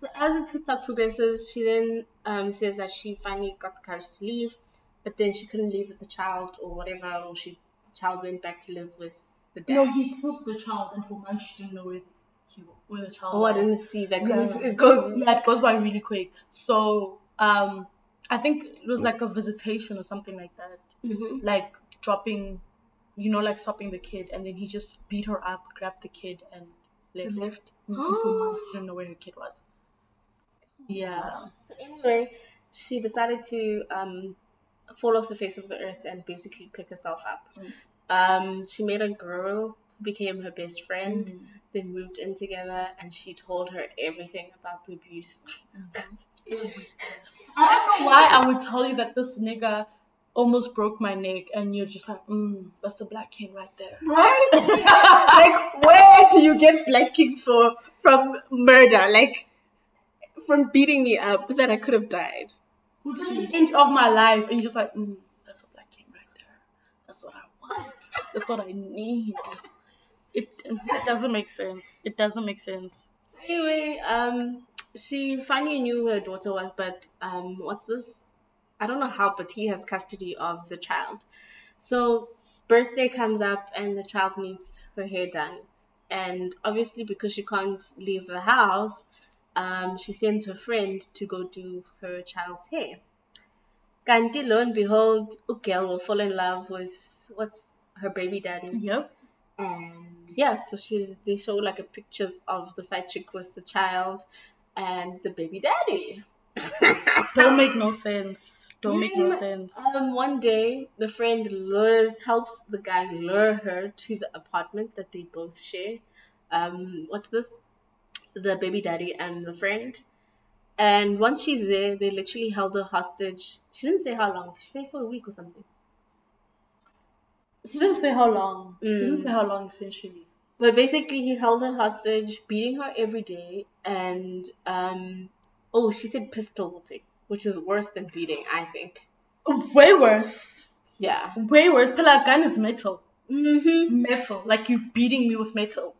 So as the TikTok progresses, she then um, says that she finally got the courage to leave, but then she couldn't leave with the child or whatever, or she the child went back to live with the dad. No, he took the child, and for months she didn't know where, he, where the child oh, I didn't see that Yeah. because it goes. Yeah, it goes by really quick. So, um, I think it was like a visitation or something like that. Mhm. Like dropping, you know, like stopping the kid, and then he just beat her up, grabbed the kid, and left. Left. And (gasps) For months, didn't know where her kid was. Yeah. So anyway, she decided to um, fall off the face of the earth and basically pick herself up. Mm. Um, she met a girl who became her best friend. Mm. They moved in together, and she told her everything about the abuse. (laughs) I don't know why I would tell you that this nigga almost broke my neck, and you're just like, mm, that's a black king right there. Right? (laughs) like, where do you get Black King for from murder? Like, from beating me up that I could have died. Is the inch of my life, and you're just like, mm, that's a black king right there. That's what I want. That's what I need. It, it doesn't make sense. It doesn't make sense. So anyway, um, she finally knew who her daughter was, but um, what's this? I don't know how, but he has custody of the child. So birthday comes up, and the child needs her hair done, and obviously because she can't leave the house, um, she sends her friend to go do her child's hair. Kanti, lo and behold, girl will fall in love with what's her baby daddy. Yep. And yeah, so she they show like a pictures of the side chick with the child and the baby daddy. Don't make no sense. Don't make no sense. Um, one day the friend lures helps the guy lure her to the apartment that they both share. Um, what's this? The baby daddy and the friend. And once she's there, they literally held her hostage. She didn't say how long. Did she say for a week or something? She didn't say how long. She didn't Mm. say how long essentially. But basically, he held her hostage, beating her every day, and um, oh, she said pistol whipping, which is worse than beating, I think. Way worse. Yeah. Way worse. Pela gun is metal. Mm-hmm. Metal. Like you beating me with metal.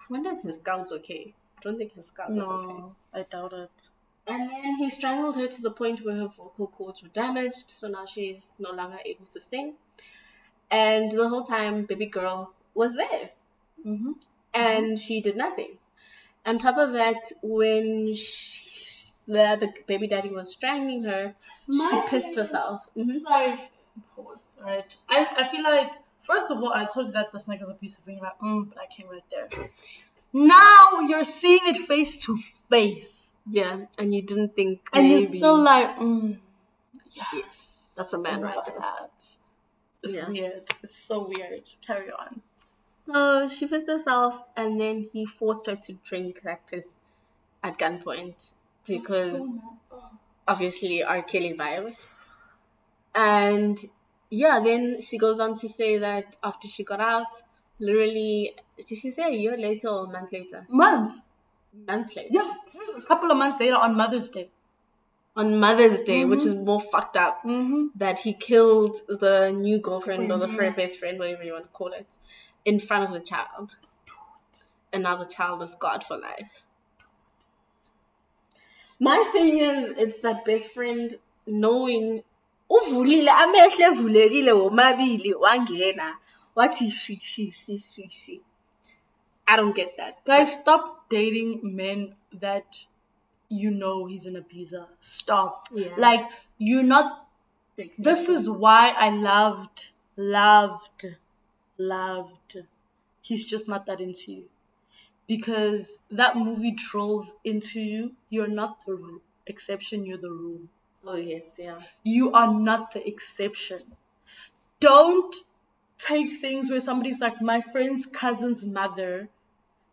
I wonder if his skull's okay. I don't think his skull is okay. No, I doubt it. And then he strangled her to the point where her vocal cords were damaged, so now she's no longer able to sing. And the whole time, baby girl was there. Mm-hmm. and she did nothing. On top of that, when she, the, the baby daddy was strangling her, she pissed herself. hmm Sorry. Pause. Alright. I, I feel like first of all I told you that the snake is a piece of thing like mm black king right there. Now you're seeing it face to face. Yeah, and you didn't think And maybe you're still like, mm, yes. that's a man right there. that. It's Yeah. weird. It's so weird. Carry on. So she pissed herself, and then he forced her to drink that piss at gunpoint because obviously R. Kelly vibes. And yeah, then she goes on to say that after she got out, literally, did she say a year later or a month later? months. Month later. Yeah, a couple of months later on Mother's Day. On Mother's Day, which is more fucked up, Mm-hmm. that he killed the new girlfriend or the Friend, friend, best friend, whatever you want to call it, in front of the child. And now the child is God for life. My thing is, it's that best friend knowing uvulile amehlo evulekile womabili wangena wathi shi shi shi shi shi I don't get that. Guys, stop dating men that you know he's an abuser. Stop. Yeah. Like you're not this is why I loved, loved, loved. He's just not that into you. Because that movie drills into you, you're not the ru- exception, you're the rule. Oh yes, yeah. You are not the exception. Don't take things where somebody's like, my friend's cousin's mother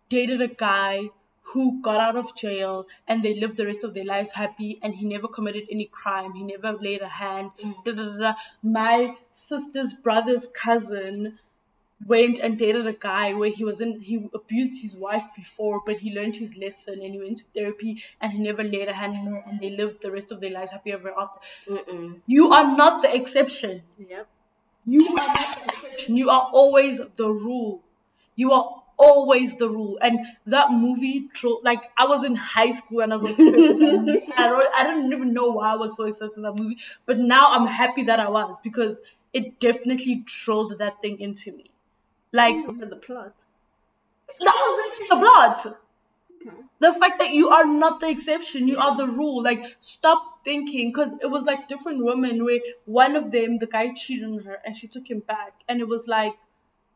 dated a guy who got out of jail and they lived the rest of their lives happy and he never committed any crime. He never laid a hand. Mm. Da, da, da, da. My sister's brother's cousin went and dated a guy where he was in he abused his wife before but he learned his lesson and he went to therapy and he never laid a hand on her and they lived the rest of their lives happy ever after Mm-mm. you are not the exception Yep. you are not the exception you are always the rule you are always the rule and that movie tro- like i was in high school and i was obsessed with that movie. I, don't, I didn't even know why i was so obsessed with that movie but now i'm happy that i was because it definitely trolled that thing into me like oh, Remember the plot. literally the blood. Okay. The fact that you are not the exception, you are the rule. Like, stop thinking, because it was like different women where one of them, the guy cheated on her and she took him back. And it was like,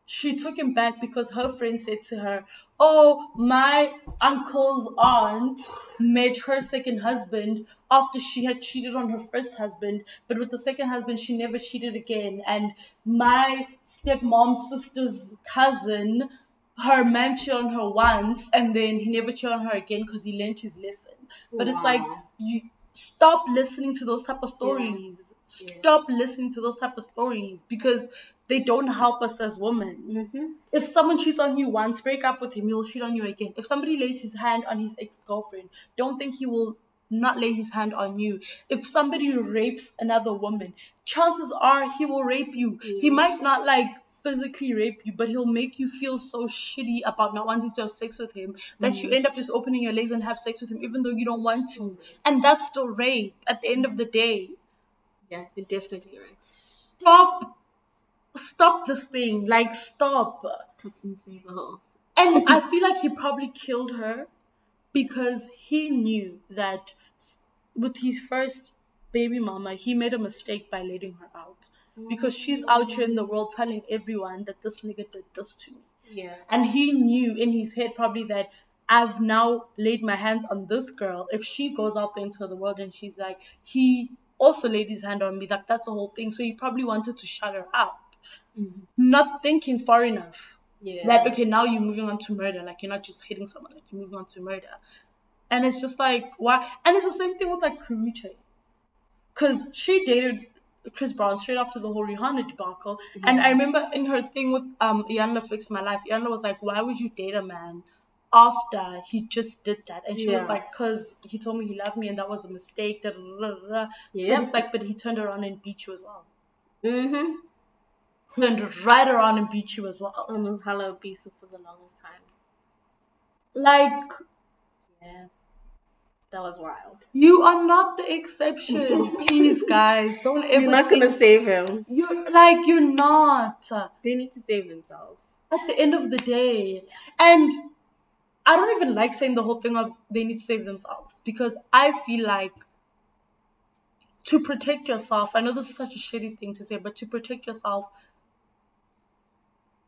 she took him back because her friend said to her, Oh, my uncle's aunt met her second husband after she had cheated on her first husband, but with the second husband, she never cheated again. And my stepmom's sister's cousin, her man cheated on her once, and then he never cheated on her again because he learned his lesson. But it's like, you stop listening to those type of stories. Yeah. Stop listening to those type of stories because they don't help us as women. Mm-hmm. If someone cheats on you once, break up with him, he'll cheat on you again. If somebody lays his hand on his ex girlfriend, don't think he will not lay his hand on you. If somebody rapes another woman, chances are he will rape you. He might not like physically rape you, but he'll make you feel so shitty about not wanting to have sex with him that you end up just opening your legs and have sex with him even though you don't want to. And that's still rape at the end of the day. Yeah, you're definitely right. Stop stop this thing. Like stop. And save. And I feel like he probably killed her because he knew that with his first baby mama, he made a mistake by letting her out. Because she's out here in the world telling everyone that this nigga did this to me. Yeah. And he knew in his head probably that I've now laid my hands on this girl. If she goes out there into the world and she's like, he also laid his hand on me, like that's the whole thing. So he probably wanted to shut her out. Not thinking far enough. Yeah. that okay now you're moving on to murder. Like you're not just hitting someone like you're moving on to murder. And it's just like why? And it's the same thing with like Karrueche because she dated Chris Brown straight after the whole Rihanna debacle. And I remember in her thing with um Iyanla Fix My Life Iyanla was like why would you date a man after he just did that? And she was like because he told me he loved me and that was a mistake da, da, da, da, da. It's like but he turned around and beat you as well. Mm-hmm. Turned right around and beat you as well And was hella abusive for the longest time. like Yeah. That was wild. You are not the exception. (laughs) Please, guys, don't ever. You're not gonna save him. You're like you're not. They need to save themselves. At the end of the day, and I don't even like saying the whole thing of they need to save themselves because I feel like to protect yourself. I know this is such a shitty thing to say, but to protect yourself,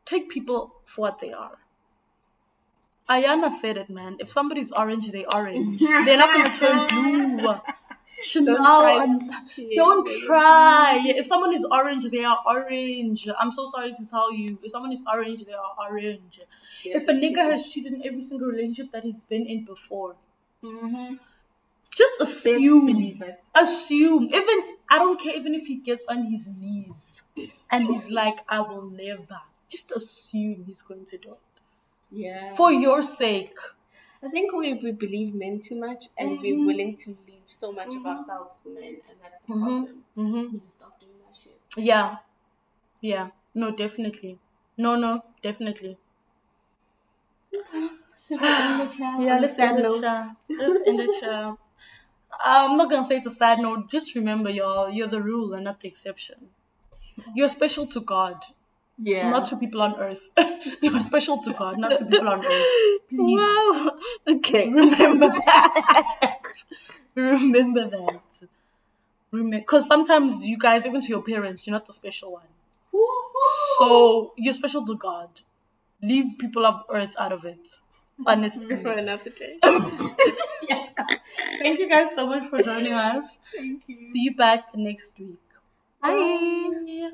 take people for what they are. Ayana said it, man. If somebody's orange, they orange. (laughs) They're not gonna turn (laughs) blue. Chanel, try and- shit, don't try. If someone is orange, they are orange. I'm so sorry to tell you. If someone is orange, they are orange. If a nigga has cheated in every single relationship that he's been in before, mm-hmm. just assume. Assume. Even I don't care even if he gets on his knees and he's like, I will never. Just assume he's going to do it. Yeah. For your sake. I think we, we believe men too much and we're Mhm. willing to leave so much of Mhm. ourselves for men, and that's the Mhm. problem. Mm-hmm. We to stop doing that shit. Yeah. Yeah. No, definitely. No, no, definitely. (sighs) Yeah, let's end the show. Let's end the show. I'm not gonna say it's a sad note. Just remember, y'all, you're the rule and not the exception. You're special to God, Yeah. not to people on earth. (laughs) you're special to God, not to people on earth. Please Wow. Okay. remember (laughs) that. remember that. Remember, because sometimes you guys, even to your parents, you're not the special one. So you're special to God. Leave people of earth out of it. Honestly. for another day. yeah. Thank you guys so much for joining us. Thank you. See you back next week. Bye. Bye.